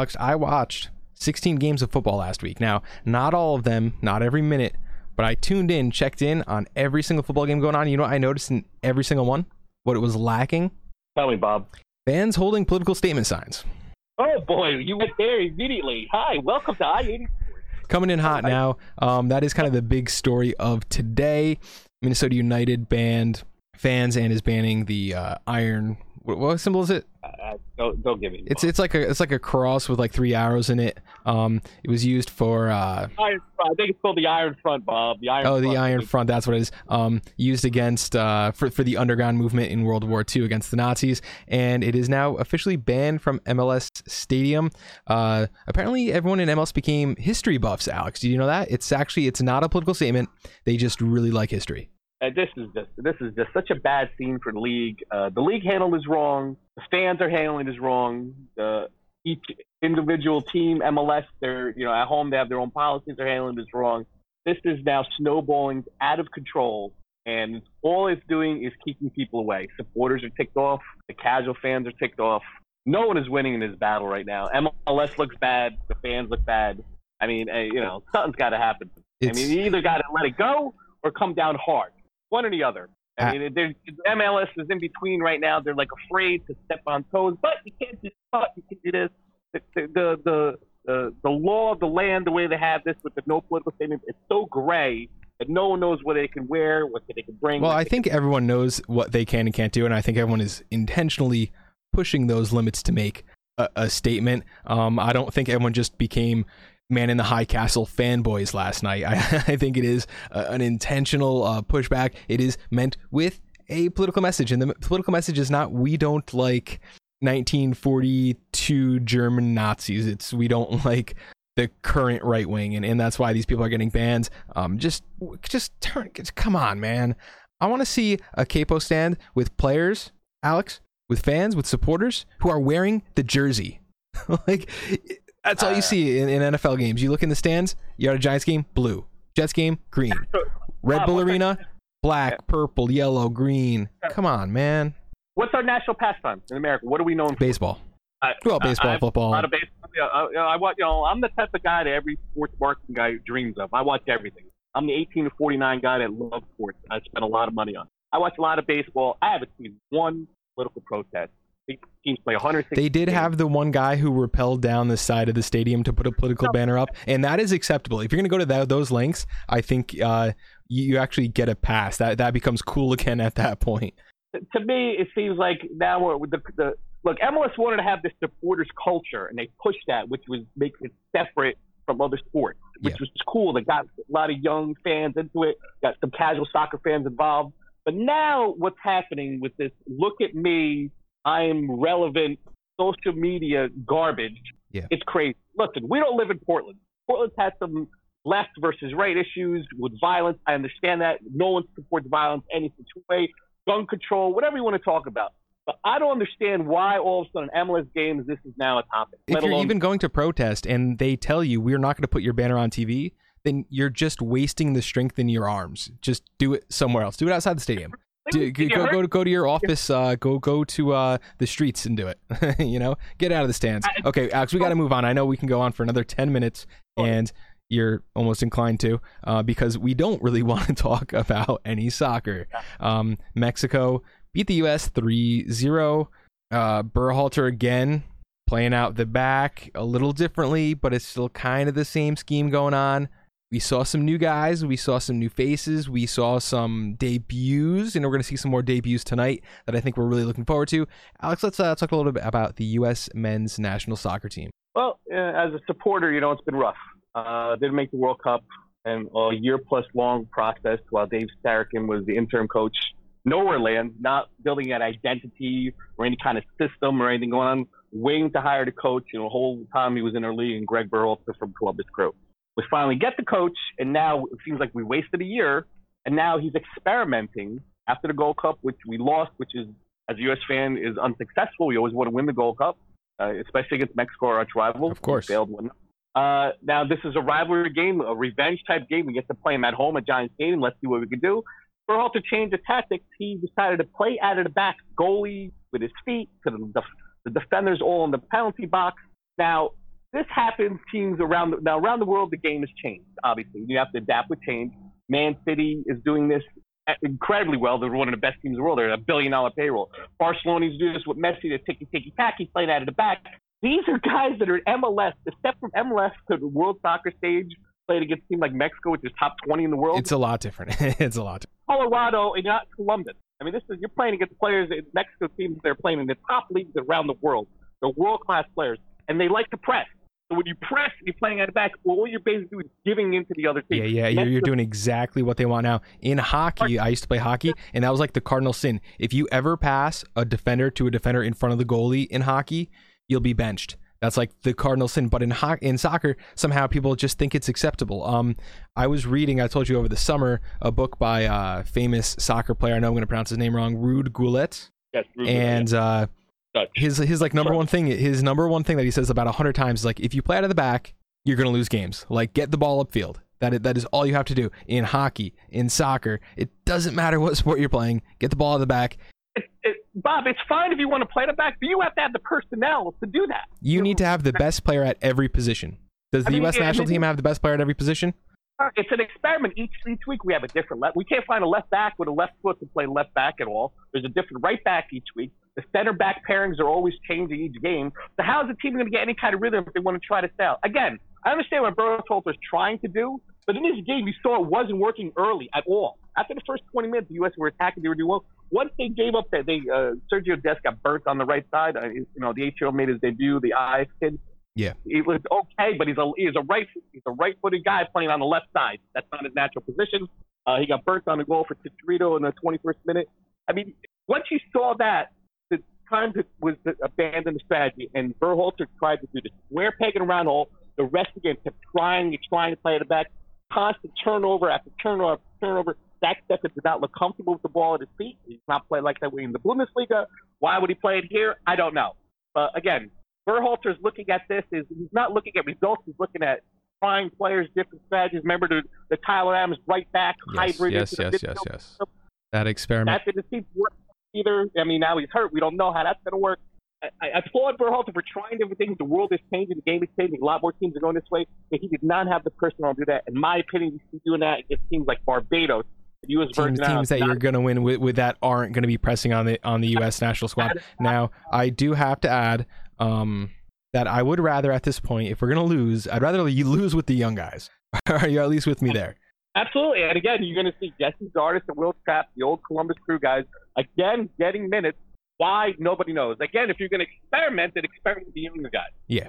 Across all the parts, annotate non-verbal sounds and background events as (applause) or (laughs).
Alex, I watched 16 games of football last week. Now, not all of them, not every minute, but I tuned in, checked in on every single football game going on. You know what I noticed in every single one? What it was lacking? Tell me, Bob. Fans holding political statement signs. Oh boy, you went there immediately. Hi, welcome to I eighty. Coming in hot now. Um, that is kind of the big story of today. Minnesota United banned fans and is banning the uh, iron. What, what symbol is it? Uh, don't don't give me. It's it's like a it's like a cross with like three arrows in it. Um, it was used for uh, I think it's called the Iron Front, Bob. The Iron. oh the Front. Iron Front. That's what it is. Um, used against uh for for the underground movement in World War II against the Nazis, and it is now officially banned from MLS Stadium. Uh, apparently everyone in MLS became history buffs. Alex, did you know that? It's actually it's not a political statement. They just really like history. Uh, this is just this is just such a bad scene for the league. Uh, the league handle is wrong. The fans are handling is wrong. The each individual team, MLS, they're you know at home they have their own policies. They're handling is wrong. This is now snowballing out of control, and all it's doing is keeping people away. Supporters are ticked off. The casual fans are ticked off. No one is winning in this battle right now. MLS looks bad. The fans look bad. I mean, uh, you know, something's got to happen. I mean, you either got to let it go or come down hard. One or the other. I mean, MLS is in between right now. They're like afraid to step on toes, but you can't do but you can do this. The the the the, the law of the land, the way they have this with the no political statement, it's so gray that no one knows what they can wear, what they can bring. Well, I think everyone knows what they can and can't do, and I think everyone is intentionally pushing those limits to make a, a statement. Um, I don't think everyone just became man in the high castle fanboys last night. I, (laughs) I think it is an intentional uh, pushback. It is meant with a political message, and the political message is not we don't like 1942 German Nazis. It's we don't (laughs) like the current right wing, and, and that's why these people are getting banned. Um, just just turn, just, come on, man. I want to see a capo stand with players, Alex, with fans, with supporters who are wearing the jersey. (laughs) like that's all you Uh, see in, in NFL games. You look in the stands. You're at a Giants game, blue. Jets game, green. (laughs) Red Bull Arena, black, purple, yellow, green. Come on, man. What's our national pastime in America? What are we known for? Baseball. I- Well, baseball, I football. A lot of baseball. I, you know, I watch. You know, I'm the type of guy that every sports marketing guy dreams of. I watch everything. I'm the 18 to 49 guy that loves sports. I spend a lot of money on. I watch a lot of baseball. I haven't seen one political protest. Big teams play 160. They did have the one guy who repelled down the side of the stadium to put a political banner up, and that is acceptable. If you're going to go to that, those lengths, I think uh, you, you actually get a pass. That that becomes cool again at that point. to me, it seems like now we're with the, the look. MLS wanted to have this supporters culture, and they pushed that, which was make it separate from other sports, which Yeah. was cool. They got a lot of young fans into it, got some casual soccer fans involved. But now, what's happening with this? Look at me, I am relevant. Social media garbage. Yeah. It's crazy. Listen, we don't live in Portland. Portland's had some left versus right issues with violence. I understand that. No one supports violence any such way gun control, whatever you want to talk about. But I don't understand why all of a sudden MLS games this is now a topic. If you're alone even going to protest and they tell you we're not going to put your banner on TV, then you're just wasting the strength in your arms. Just do it somewhere else. Do it outside the stadium. Do, Did you go, heard- go, go to your office. Uh, go go to uh, the streets and do it. (laughs) you know, get out of the stands. Okay, Alex, we got to move on. I know we can go on for another ten minutes, and you're almost inclined to uh, because we don't really (laughs) want to talk about any soccer. Um, Mexico beat the U.S. 3-0. Uh, Berhalter again playing out the back a little differently, but it's still kind of the same scheme going on. We saw some new guys, we saw some new faces, we saw some debuts, and we're going to see some more debuts tonight that I think we're really looking forward to. Alex, let's uh, talk a little bit about the U.S. men's national soccer team. Well, uh, as a supporter, you know, it's been rough. Uh, didn't make the World Cup and a year plus long process while Dave Sarachan was the interim coach. Nowhere land, not building an identity or any kind of system or anything going on, waiting to hire the coach. You know, the whole time he was in our league and Greg Berhalter from Columbus Crew. We finally get the coach, and now it seems like we wasted a year, and now he's experimenting after the Gold Cup, which we lost, which is, as a U.S. fan, is unsuccessful. We always want to win the Gold Cup, uh, especially against Mexico, our arch rival. Of course. We failed one. Uh, now, this is a rivalry game, a revenge type game. We get to play him at home at Giants Stadium. Let's see what we can do. Berhalter changed the tactics. He decided to play out of the back, goalie with his feet, to the, the defenders all in the penalty box. Now, this happens teams around the, now around the world. The game has changed. Obviously, you have to adapt with change. Man City is doing this incredibly well. They're one of the best teams in the world. They're a billion dollar payroll. Barcelona's doing this with Messi. They're ticky ticky tacky playing out of the back. These are guys that are in MLS. The step from MLS to the World Soccer stage, played against a team like Mexico, which is top 20 in the world. It's a lot different. (laughs) it's a lot. Different. Colorado and not Columbus. I mean, this is you're playing against players in Mexico teams. They're playing in the top leagues around the world. They're world class players, and they like to press. So when you press, you're playing out of back. Well, all you're basically doing is giving into the other team. Yeah, yeah, you're, you're doing exactly what they want now. In hockey, I used to play hockey, and that was like the cardinal sin. If you ever pass a defender to a defender in front of the goalie in hockey, you'll be benched. That's like the cardinal sin. But in ho- in soccer, somehow people just think it's acceptable. Um, I was reading, I told you over the summer, a book by a uh, famous soccer player. I know I'm going to pronounce his name wrong, Ruud Gullit. Yes, Ruud and uh, his his like number one thing, his number one thing that he says about hundred times is like, if you play out of the back, you're going to lose games. Like, get the ball upfield. That is, that is all you have to do in hockey, in soccer. It doesn't matter what sport you're playing. Get the ball out of the back. It, it, Bob, it's fine if you want to play at the back, but you have to have the personnel to do that. You, need to have the best player at every position. Does the I mean, U.S. national team have the best player at every position? Uh, it's an experiment. Each each week we have a different left. We can't find a left back with a left foot to play left back at all. There's a different right back each week. The center back pairings are always changing each game. So how is the team going to get any kind of rhythm if they want to try to sell? Again, I understand what Berhalter is trying to do, but in this game you saw it wasn't working early at all. After the first 20 minutes, the U.S. were attacking. They were doing well. Once they gave up that, they uh, Sergio Dest got burnt on the right side. Uh, you know, the eight-year-old made his debut. The eyes kid. Yeah, he was okay, but he's a he's a right he's a right-footed guy playing on the left side. That's not his natural position. Uh, he got burnt on a goal for Chicharito in the 21st minute. I mean, once you saw that, time to, was to abandon the strategy, and Berhalter tried to do the square peg and round hole. The rest of the game kept trying and trying to play it back, constant turnover after turnover after turnover. Zach Steffen did not look comfortable with the ball at his feet. He's not played like that way in the Bundesliga. Why would he play it here? I don't know. But again, Berhalter's looking at this is he's not looking at results. He's looking at trying players, different strategies. Remember the, the Tyler Adams right back yes, hybrid. Yes, yes, yes, yes. That experiment. That didn't seem to work either. I mean, now he's hurt. We don't know how that's going to work. I, I applaud Berhalter for trying different things. The world is changing. The game is changing. A lot more teams are going this way. But he did not have the personnel to do that. In my opinion, he's doing that. It seems like Barbados U.S. teams, teams that you're going to win with, with that aren't going to be pressing on the on the U.S. national squad. Now, I do have to add um, that I would rather at this point, if we're going to lose, I'd rather you lose with the young guys. (laughs) Are you at least with me there? Absolutely. And again, you're going to see Gyasi Zardes and Will Trapp, the old Columbus Crew guys, again getting minutes. Why? Nobody knows. Again, if you're going to experiment, then experiment with the younger guys. Yeah.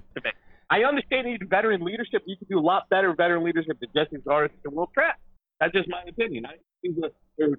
I understand you need veteran leadership. You can do a lot better veteran leadership than Gyasi Zardes and Will Trapp. That's just my opinion. I think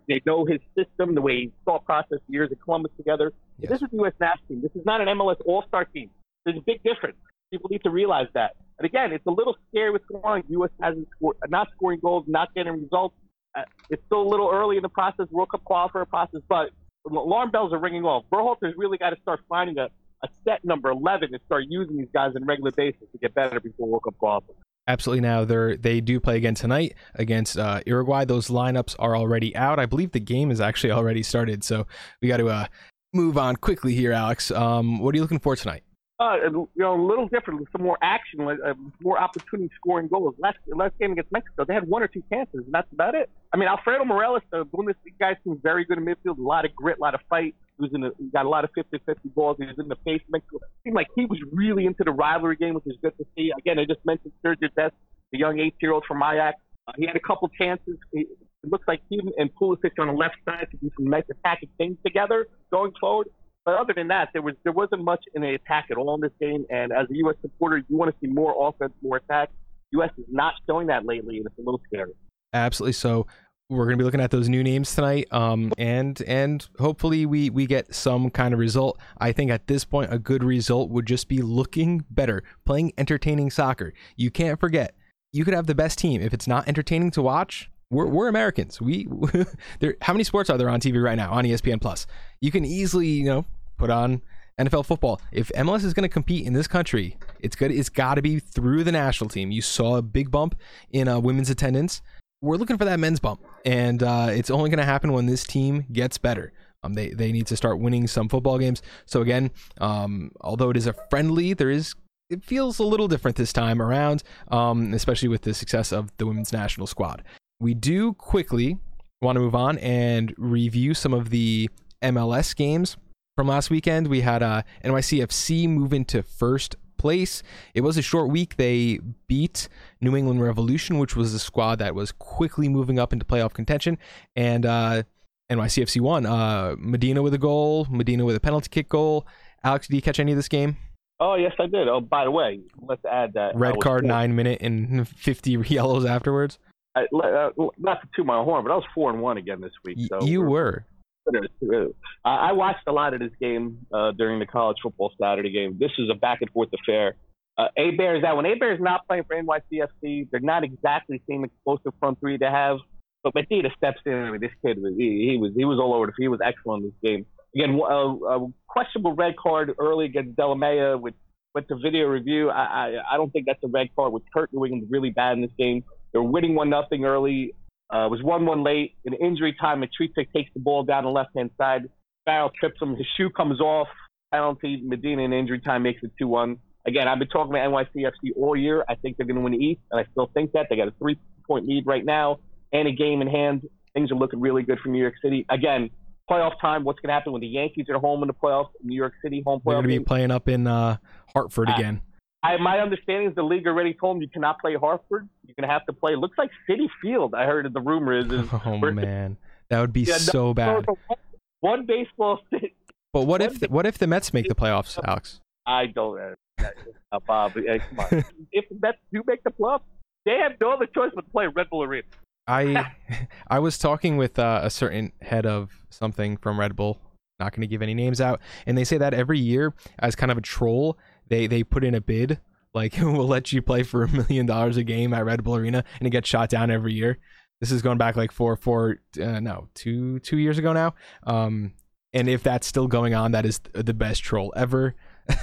they know his system, the way he thought process years at Columbus together. Yes. This is the U.S. national team. This is not an MLS All Star team. There's a big difference. People need to realize that. And again, it's a little scary what's going on. U.S. hasn't scored, not scoring goals, not getting results. Uh, it's still a little early in the process, World Cup qualifier process, but alarm bells are ringing off. Berhalter's really got to start finding a, a set number 11 and start using these guys on a regular basis to get better before World Cup qualifier. Absolutely. Now they they do play again tonight against uh, Uruguay. Those lineups are already out. I believe the game is actually already started. So we got to uh, move on quickly here, Alex. Um, what are you looking for tonight? Uh, you know, a little different, some more action, uh, more opportunity scoring goals. Last last game against Mexico, they had one or two chances, and that's about it. I mean, Alfredo Morales, the Bundesliga guy, seems very good in midfield. A lot of grit, a lot of fight. He was in the, he got a lot of 50-50 balls. He was in the face. Mexico seemed like he was really into the rivalry game, which is good to see. Again, I just mentioned Sergio Dest, the young eight-year-old from Ajax. Uh, he had a couple chances. He, it looks like he and Pulisic on the left side to do some nice attacking things together going forward. But other than that, there was there wasn't much in the attack at all in this game. And as a U.S. supporter, you want to see more offense, more attack. U.S. is not showing that lately, and it's a little scary. Absolutely. So we're going to be looking at those new names tonight, um, and and hopefully we we get some kind of result. I think at this point, a good result would just be looking better, playing entertaining soccer. You can't forget, you could have the best team if it's not entertaining to watch we're, we're Americans. We (laughs) there. How many sports are there on TV right now on ESPN Plus? You can easily you know put on NFL football. If MLS is going to compete in this country, it's good. It's got to be through the national team. You saw a big bump in uh, women's attendance. We're looking for that men's bump, and uh, it's only going to happen when this team gets better. Um, they they need to start winning some football games. So again, um, although it is a friendly, there is it feels a little different this time around, um, especially with the success of the women's national squad. We do quickly want to move on and review some of the MLS games from last weekend. We had uh, NYCFC move into first place. It was a short week. They beat New England Revolution, which was a squad that was quickly moving up into playoff contention, and uh, NYCFC won. Uh, Medina with a goal, Medina with a penalty kick goal. Alex, did you catch any of this game? Oh yes, I did. Oh, by the way, let's add that red card, nine minute, and fifty (laughs) yellows afterwards. I, uh, not to toot my horn, but I was four and one again this week. So you were. I watched a lot of this game uh, during the college football Saturday game. This is a back and forth affair. Uh, a is out when Héber is not playing for NYCFC, they're not exactly the same explosive front three they have. But Medina steps in. I mean, this kid was he, he was he was all over the field. He was excellent in this game. Again, a, a questionable red card early against Delamea, with went to video review. I, I I don't think that's a red card, With Kurt New England really bad in this game. They were winning one nothing early. Uh, was one one late. In injury time, Matarrita takes the ball down the left hand side. Farrell trips him. His shoe comes off. Penalty. Medina in injury time makes it two one. Again, I've been talking about NYCFC all year. I think they're going to win the East, and I still think that they got a three point lead right now and a game in hand. Things are looking really good for New York City. Again, playoff time. What's going to happen when the Yankees are home in the playoffs? New York City home playoff. They're going to be playing up in uh, Hartford uh, again. I, my understanding is the league already told them you cannot play Hartford. You're going to have to play. Looks like Citi Field. I heard the rumor is. is (laughs) oh man, that would be yeah, so no, bad. One baseball. (laughs) But what if the, what if the Mets make the playoffs, Alex? I don't. Uh, uh, Bob, uh, come on. (laughs) if the Mets do make the playoffs, they have no other choice but to play Red Bull Arena. I I was talking with uh, a certain head of something from Red Bull. Not going to give any names out, and they say that every year, as kind of a troll, they they put in a bid like (laughs) we'll let you play for a million dollars a game at Red Bull Arena, and it gets shot down every year. This is going back like four, four, uh, no, two, two years ago now. Um, and if that's still going on, that is the best troll ever.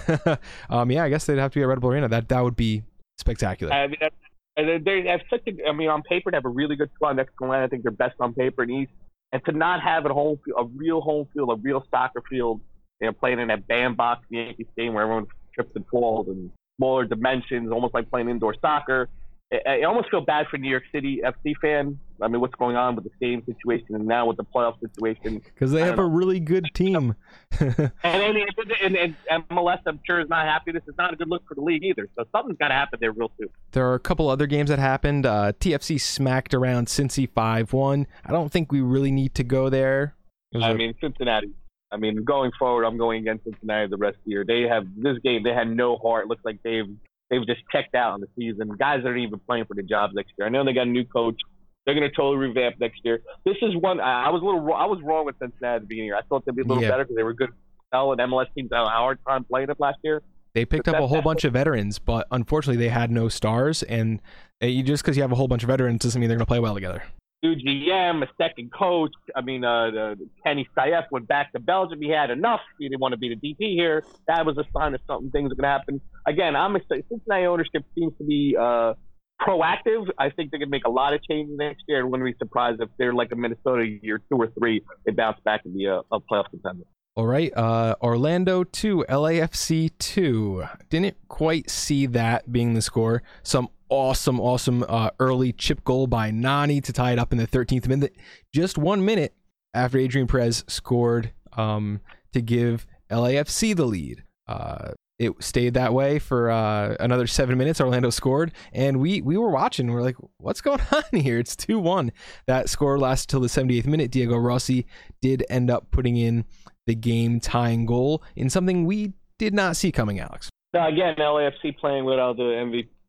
(laughs) um, yeah, I guess they'd have to be at Red Bull Arena. That that would be spectacular. I mean, they have such a, I mean, on paper, they have a really good squad next to. I think they're best on paper in East. And to not have a home, a real home field, a real soccer field, you know, playing in that bandbox Yankee Stadium where everyone trips and falls and smaller dimensions, almost like playing indoor soccer. I, I almost feel bad for New York City FC fan. I mean, what's going on with the stadium situation and now with the playoff situation? Because they have know. a really good team. (laughs) (laughs) and, and, and, and, MLS, I'm sure, is not happy. This is not a good look for the league either. So something's got to happen there real soon. There are a couple other games that happened. Uh, TFC smacked around Cincy 5 1. I don't think we really need to go there. I a... mean, Cincinnati. I mean, going forward, I'm going against Cincinnati the rest of the year. They have this game. They had no heart. Looks like they've they've just checked out on the season. Guys aren't even playing for the jobs next year. I know they got a new coach. They're going to totally revamp next year. This is one I was a little I was wrong with Cincinnati at the beginning. I thought they'd be a little yeah. better because they were good. L and MLS teams had a hard time playing it last year. They picked up a whole bunch of veterans, but unfortunately they had no stars. And uh, you, just because you have a whole bunch of veterans doesn't mean they're going to play well together new GM, a second coach. I mean, uh, Kenny Saief went back to Belgium. He had enough. He didn't want to be the DP here. That was a sign of something. Things are going to happen. Again, I'm excited. Cincinnati ownership seems to be uh, proactive. I think they're going to make a lot of changes next year. I wouldn't be surprised if they're like a Minnesota year two or three. They bounce back and be a, a playoff contender. All right, uh, Orlando 2, LAFC 2. Didn't quite see that being the score. Some awesome, awesome uh, early chip goal by Nani to tie it up in the 13th minute. Just one minute after Adrian Perez scored um, to give LAFC the lead. Uh, it stayed that way for uh, another seven minutes. Orlando scored, and we we were watching. We're like, "What's going (laughs) on here?" It's two one. That score lasted till the 78th minute. Diego Rossi did end up putting in the game tying goal in something we did not see coming, Alex. Now, again, LAFC playing without the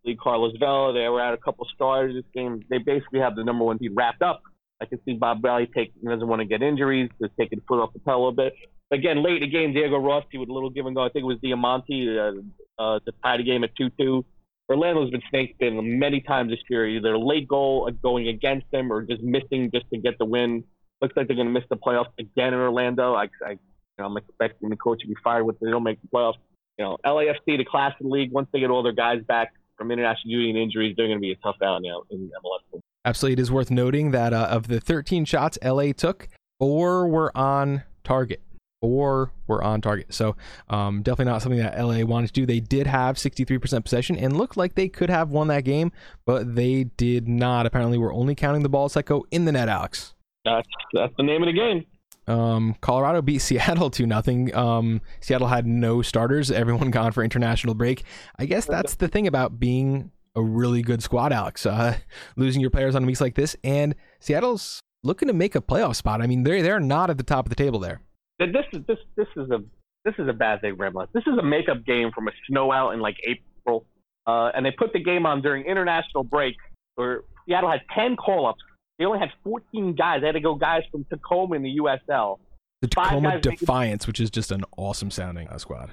MVP Carlos Vela. They were out a couple stars this game. They basically have the number one team wrapped up. I can see Bob Bradley take doesn't want to get injuries, just taking the foot off the pedal a bit. Again, late in the game, Diego Rossi with a little give and go. I think it was Diomande uh, uh, to tie the game at 2 2. Orlando's been snake bitten many times this year, either late goal going against them or just missing just to get the win. Looks like they're going to miss the playoffs again in Orlando. I, I, you know, I'm expecting the coach to be fired with they don't make the playoffs. You know, LAFC, the class of the league, once they get all their guys back, from international duty and injuries, they're going to be a tough out now in MLS. Absolutely. It is worth noting that uh, of the 13 shots LA took, four were on target. four were on target. So um, definitely not something that LA wanted to do. They did have 63% possession and looked like they could have won that game, but they did not. Apparently, we're only counting the balls that go in the net, Alex. That's that's the name of the game. Um, Colorado beat (laughs) Seattle to nothing. Um, Seattle had no starters. Everyone (laughs) gone for international break. I guess that's the thing about being a really good squad, Alex. Uh, (laughs) losing your players on weeks like this, and Seattle's looking to make a playoff spot. I mean, they're they're not at the top of the table there. This is this this is a this is a bad thing, Remless. This is a makeup game from a snow out in like April, uh, and they put the game on during international break. Where Seattle had ten call ups. They only had 14 guys. They had to go guys from Tacoma in the USL. The Tacoma Defiance, which is just an awesome sounding uh, squad.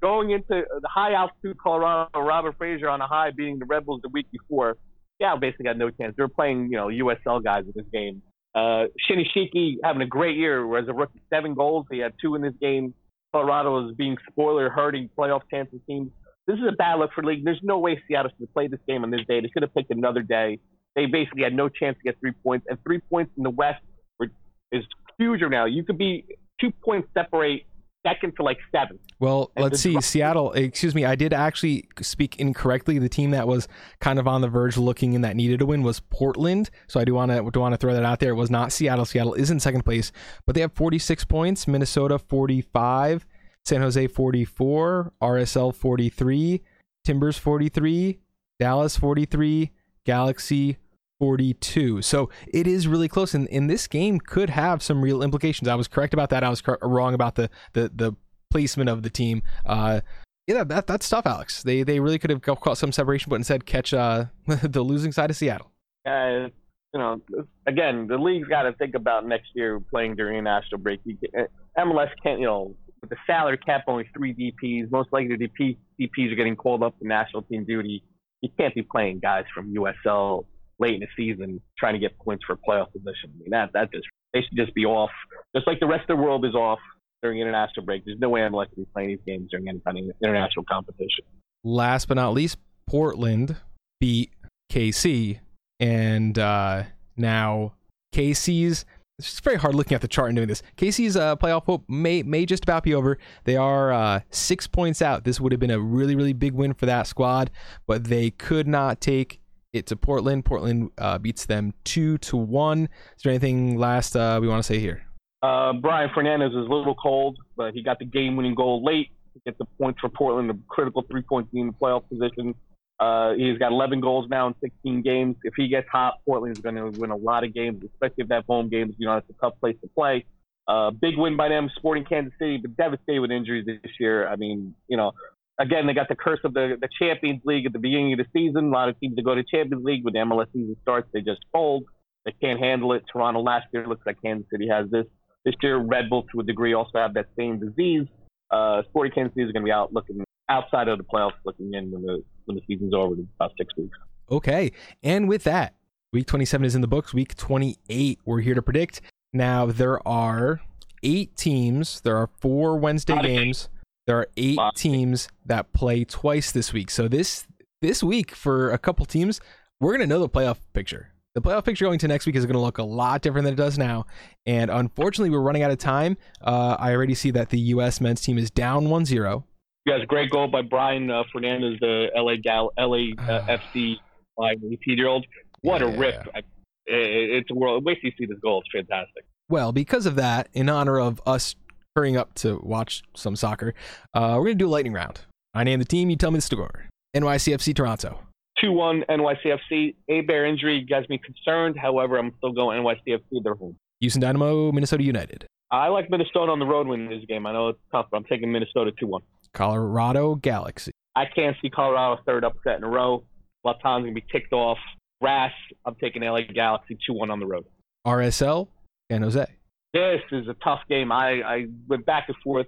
Going into the high altitude Colorado, Robin Fraser on a high beating the Red Bulls the week before. Yeah, basically got no chance. They were playing, you know, USL guys in this game. Uh, Shinyashiki having a great year as a rookie, seven goals. He had two in this game. Colorado is being spoiler hurting playoff chances teams. This is a bad look for the league. There's no way Seattle should have played this game on this day. They should have picked another day. They basically had no chance to get three points, and three points in the West were, is huger now. You could be two points separate second to like seven. Well, and let's see. Seattle, excuse me, I did actually speak incorrectly. The team that was kind of on the verge looking in that needed a win was Portland. So I do want to do want to throw that out there. It was not Seattle. Seattle is in second place, but they have 46 points. Minnesota 45, San Jose 44, RSL 43, Timbers 43, Dallas 43, Galaxy 42. So it is really close, and, and this game could have some real implications. I was correct about that. I was wrong about the the the placement of the team. Uh, yeah, that that's tough, Alex. They they really could have caught some separation, but instead catch uh, (laughs) the losing side of Seattle. Uh, you know, again, the league's got to think about next year playing during a national break. Can, MLS can't, you know, with the salary cap only three DPs, most likely the DP, DPs are getting called up to national team duty you can't be playing guys from USL late in the season trying to get points for playoff position. I mean, that that just they should just be off, just like the rest of the world is off during international break. There's no way I'm likely to be playing these games during any kind of international competition. Last but not least, Portland beat KC, and uh, now KC's it's very hard looking at the chart and doing this. KC's uh, playoff hope may may just about be over. They are uh, six points out. This would have been a really really big win for that squad, but they could not take it to Portland. Portland uh, beats them two to one. Is there anything last uh, we want to say here? Uh, Brian Fernandez is a little cold, but he got the game winning goal late to get the points for Portland, a critical three points in the playoff position. Uh, he's got 11 goals now in 16 games. If he gets hot, Portland is going to win a lot of games, especially if have home games. You know, it's a tough place to play. Uh, big win by them, Sporting Kansas City, but devastated with injuries this year. I mean, you know, again, they got the curse of the, the Champions League at the beginning of the season. A lot of teams that go to Champions League when the MLS season starts, they just fold. They can't handle it. Toronto last year looks like Kansas City has this. This year, Red Bull to a degree also have that same disease. Uh, Sporting Kansas City is going to be out looking outside of the playoffs, looking in when the when the season's over in about six weeks. Okay, and with that, week 27 is in the books. Week 28, we're here to predict. Now there are eight teams. There are four Wednesday games. There are eight teams that play twice this week. So this this week for a couple teams, we're gonna know the playoff picture. The playoff picture going to next week is going to look a lot different than it does now. And unfortunately, we're running out of time. Uh, I already see that the U.S. men's team is down 1 0. You guys, great goal by Brian uh, Fernandez, the LA Gal, LA (sighs) uh, FC 18 year old. What yeah. a rip! I, it's a world. Wait till you see this goal. It's fantastic. Well, because of that, in honor of us hurrying up to watch some soccer, uh, we're gonna do a lightning round. I name the team. You tell me the score. NYCFC Toronto. 2 1 NYCFC. Héber injury has me concerned. However, I'm still going NYCFC. They're home. Houston Dynamo, Minnesota United. I like Minnesota on the road winning this game. I know it's tough, but I'm taking Minnesota 2 1. Colorado Galaxy. I can't see Colorado third upset in a row. Zlatan's going to be kicked off. Rass, I'm taking LA Galaxy 2 1 on the road. RSL, San Jose. This is a tough game. I, I went back and forth.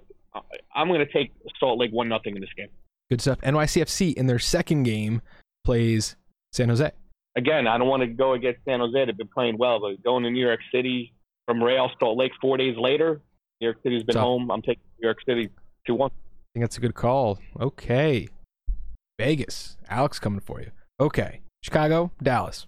I'm going to take Salt Lake 1 nothing in this game. Good stuff. NYCFC in their second game plays San Jose. Again, I don't want to go against San Jose. They've been playing well, but going to New York City from Real Salt Lake four days later, New York City's been home. I'm taking New York City 2 1 I think that's a good call. Okay. Vegas. Alex coming for you. Okay. Chicago, Dallas.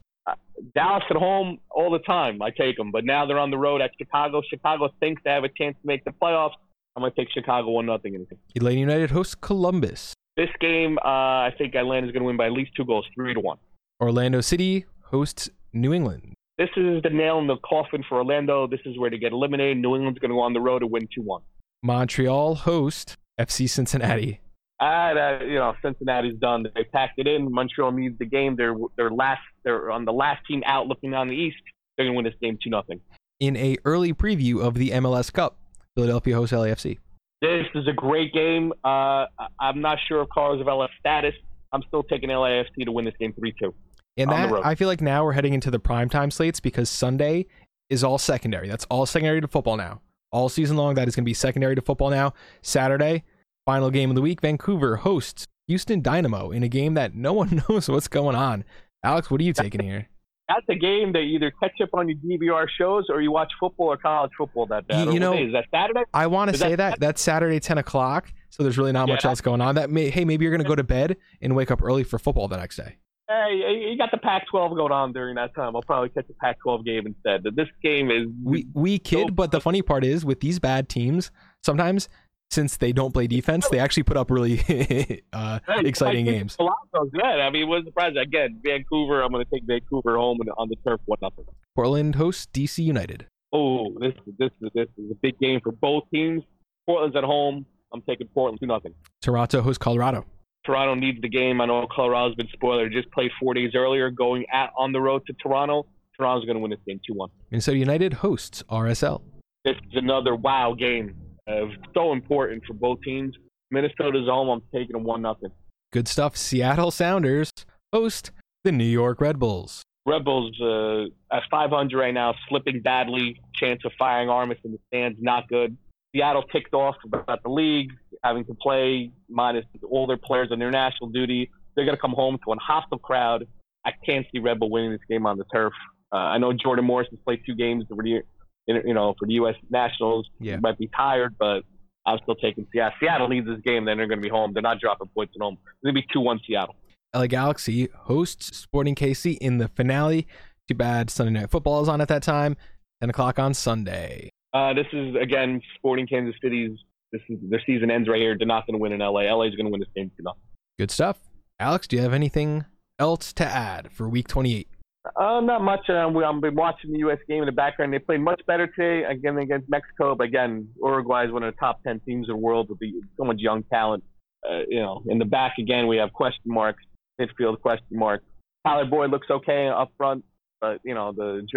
Dallas at home all the time. I take them, but now they're on the road at Chicago. Chicago thinks they have a chance to make the playoffs. I'm going to take Chicago one nothing. Atlanta United hosts Columbus. This game, uh, I think Atlanta's going to win by at least two goals, three to one. Orlando City hosts New England. This is the nail in the coffin for Orlando. This is where they get eliminated. New England's going to go on the road to win two one. Montreal hosts FC Cincinnati. Uh, you know, Cincinnati's done. They packed it in. Montreal needs the game. They're they're last. They're on the last team out, looking down the East. They're going to win this game two nothing. In a early preview of the MLS Cup, Philadelphia hosts LAFC. This is a great game. Uh, I'm not sure of Carlos Vela's status. I'm still taking LAFC to win this game three two. And that I feel like now we're heading into the primetime slates because Sunday is all secondary. That's all secondary to football now. All season long, that is going to be secondary to football now. Saturday, final game of the week, Vancouver hosts Houston Dynamo in a game that no one (laughs) knows what's going on. Alex, what are you taking here? That's a game that you either catch up on your DVR shows or you watch football or college football that day. You, you know, is that Saturday? I want to say that, that that's Saturday, ten o'clock. So there's really not yeah, much else going on. That may, hey, maybe you're going to go to bed and wake up early for football the next day. Hey, you got the Pac-12 going on during that time. I'll probably catch a Pac-12 game instead. This game is we we kid, so- but the funny part is with these bad teams, sometimes since they don't play defense, they actually put up really (laughs) uh, exciting games. Yeah, I mean, was surprised again. Vancouver, I'm going to take Vancouver home and on the turf, one nothing. Portland hosts DC United. Oh, this this is this is a big game for both teams. Portland's at home. I'm taking Portland two nothing. Toronto hosts Colorado. Toronto needs the game. I know Colorado's been spoiler. Just played four days earlier, going at on the road to Toronto. Toronto's going to win this game two one. And so United hosts RSL. This is another wow game. Uh, so important for both teams. Minnesota's home. I'm taking them one nothing. Good stuff. Seattle Sounders host the New York Red Bulls. Red Bulls uh, at 500 right now, slipping badly. Chance of firing Armas in the stands, not good. Seattle ticked off about the league having to play minus all their players on international duty. They're going to come home to a hostile crowd. I can't see Red Bull winning this game on the turf. Uh, I know Jordan Morris has played two games the, you know, for the U.S. Nationals. Yeah. Might be tired, but I'm still taking Seattle. Seattle needs this game. Then they're going to be home. They're not dropping points at home. It's going to be 2 1 Seattle. LA Galaxy hosts Sporting KC in the finale. Too bad Sunday Night Football is on at that time. 10 o'clock on Sunday. Uh, this is again Sporting Kansas City's. This is their season ends right here. They're not going to win in LA. LA is going to win this game two nothing. Good stuff, Alex. Do you have anything else to add for Week 28? Uh, not much. Uh, we, I've been watching the U.S. game in the background. They played much better today, again against Mexico. But again, Uruguay is one of the top ten teams in the world with the, so much young talent. Uh, you know, in the back again, we have question marks. Midfield question marks. Tyler Boyd looks okay up front. But you know, the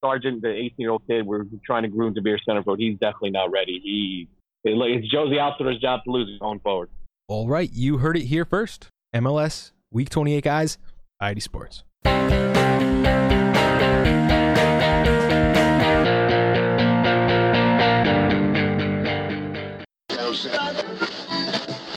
Sargent, the 18-year-old kid, we're trying to groom to be our center forward. He's definitely not ready. He it's Jozy Altidore's job to lose going forward. All right, you heard it here first. MLS Week 28, guys. i80 Sports.